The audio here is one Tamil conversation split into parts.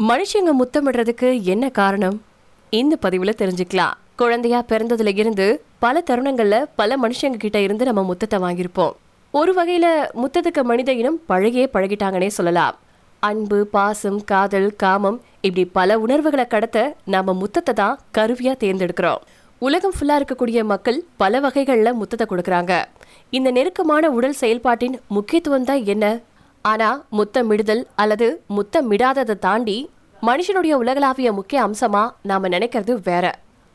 மனுஷங்க முத்தமிடுறதுக்கு என்ன காரணம்? இந்த பதிவில் தெரிஞ்சுக்கலாம். குழந்தையா பிறந்ததுல இருந்து பல தருணங்கள்ல பல மனுஷங்க கிட்ட இருந்து நம்ம முத்தத்தை வாங்கியிருப்போம். ஒரு வகையில முத்தத்துக்கு மனித இனம் பழகியே பழகிட்டாங்கன்னே சொல்லலாம். அன்பு பாசம் காதல் காமம் இப்படி பல உணர்வுகளை கடத்த நாம முத்தத்தை தான் கருவியா தேர்ந்தெடுக்கிறோம். உலகம் ஃபுல்லா இருக்கக்கூடிய மக்கள் பல வகைகளில் முத்தத்தை கொடுக்குறாங்க. இந்த நெருக்கமான உடல் செயல்பாட்டின் முக்கியத்துவம் தான் என்ன? ஆனா முத்தமிடுதல் அல்லது முத்தமிடாததை தாண்டி மனுஷனுடைய உலகளாவிய முக்கிய அம்சமா நாம நினைக்கிறது வேற.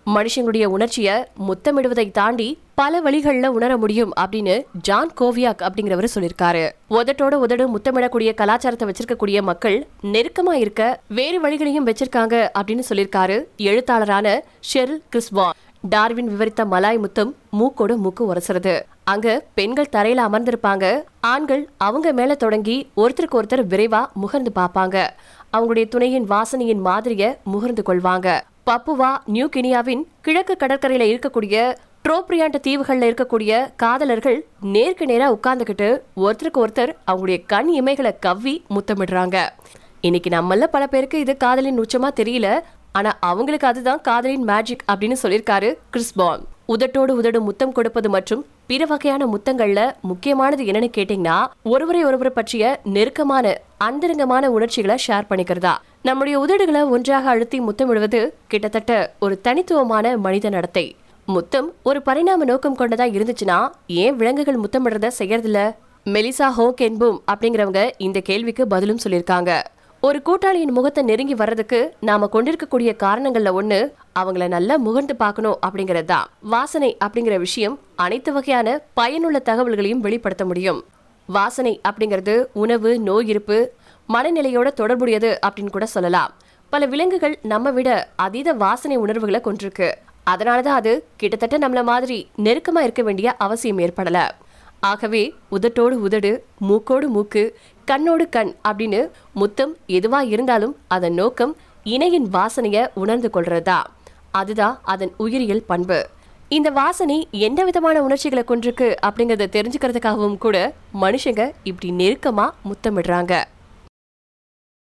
மனுஷங்களுடைய உணர்ச்சியை முத்தமிடுவதை தாண்டி பல வழிகள்ல உணர முடியும் அப்படின்னு ஜான் கோவியாக் அப்படிங்கிறவர் சொல்லியிருக்காரு. உதட்டோட உதடு முத்தமிடக்கூடிய கலாச்சாரத்தை வச்சிருக்கக்கூடிய மக்கள் நெருக்கமா இருக்க வேறு வழிகளையும் வச்சிருக்காங்க அப்படின்னு சொல்லியிருக்காரு எழுத்தாளரான ஷெரில் கிறிஸ்வான். டார்வின் விவரித்த மலாய் முத்தம் மூக்கோட மூக்கு உரசுறது. அங்க பெண்கள் தரையில அமர்ந்திருப்பாங்க. ஆண்கள் அவங்க மேல தொடங்கி ஒருத்தருக்கு ஒருத்தர் விரைவா முகர்ந்து பார்ப்பாங்க. அவங்களுடைய துணையின் வாசனையின் மாதிரிய முகர்ந்து கொள்வாங்க. பப்புவா நியூ கினியாவின் கிழக்கு கடற்கரையில இருக்கக்கூடிய ட்ரோப்ரியாண்ட தீவுகள்ல இருக்கக்கூடிய காதலர்கள் நேருக்கு நேரா உட்கார்ந்துகிட்டு ஒருத்தருக்கு ஒருத்தர் அவங்களுடைய கண் இமைகளை கவ்வி முத்தமிடுறாங்க. இன்னைக்கு நம்மள பல பேருக்கு இது காதலின் உச்சமா தெரியல. ஆனா அவங்களுக்கு அதுதான் காதலின் மேஜிக் அப்படின்னு சொல்லியிருக்காரு கிறிஸ்பான் உதட்டோடு உதடு முத்தம் கொடுப்பது மற்றும் பிற வகையான முத்தங்கள்ல முக்கியமானது என்னன்னு கேட்டீங்கன்னா ஒருவரை ஒருவரை பற்றிய நெருக்கமான அந்தரங்கமான உணர்ச்சிகளை ஷேர் பண்ணிக்கிறதா. நம்முடைய உதடுகளை ஒன்றாக அழுத்தி முத்தமிடுவது கிட்டத்தட்ட ஒரு தனித்துவமான மனித நடத்தை. முத்தம் ஒரு பரிணாம நோக்கம் கொண்டதா இருந்துச்சுன்னா ஏன் விலங்குகள் முத்தமிடுறத செய்யறதில்ல? மெலிசா ஹோக் என்பும் அப்படிங்கிறவங்க இந்த கேள்விக்கு பதிலும் சொல்லியிருக்காங்க. ஒரு கூட்டாளியின் முகத்தை நெருங்கி வர்றதுக்கு நாம கொண்டிருக்கக்கூடிய காரணங்கள்ல ஒண்ணு அவங்கள நல்லா முகர்ந்து பார்க்கணும் அப்படிங்கிறது. தான் வாசனை அப்படிங்கிற விஷயம் அனைத்து வகையான பயனுள்ள தகவல்களையும் வெளிப்படுத்த முடியும். வாசனை அப்படிங்கிறது உணவு நோய் இருப்பு மனநிலையோட தொடர்புடையது அப்படின்னு கூட சொல்லலாம். பல விலங்குகள் நம்ம விட அதீத வாசனை உணர்வுகளை கொண்டிருக்கு. அதனாலதான் அது கிட்டத்தட்ட நம்மள மாதிரி நெருக்கமா இருக்க வேண்டிய அவசியம் ஏற்படல. ஆகவே உதட்டோடு உதடு மூக்கோடு மூக்கு கண்ணோடு கண் அப்படின்னு முத்தம் எதுவா இருந்தாலும் அதன் நோக்கம் இணையின் வாசனைய உணர்ந்து கொள்றதா? அதுதான் அதன் உயிரியல் பண்பு. இந்த வாசனை எந்த விதமான உணர்ச்சிகளை கொண்டிருக்கு அப்படிங்கறத தெரிஞ்சுக்கிறதுக்காகவும் கூட மனுஷங்க இப்படி நெருக்கமா முத்தமிடுறாங்க.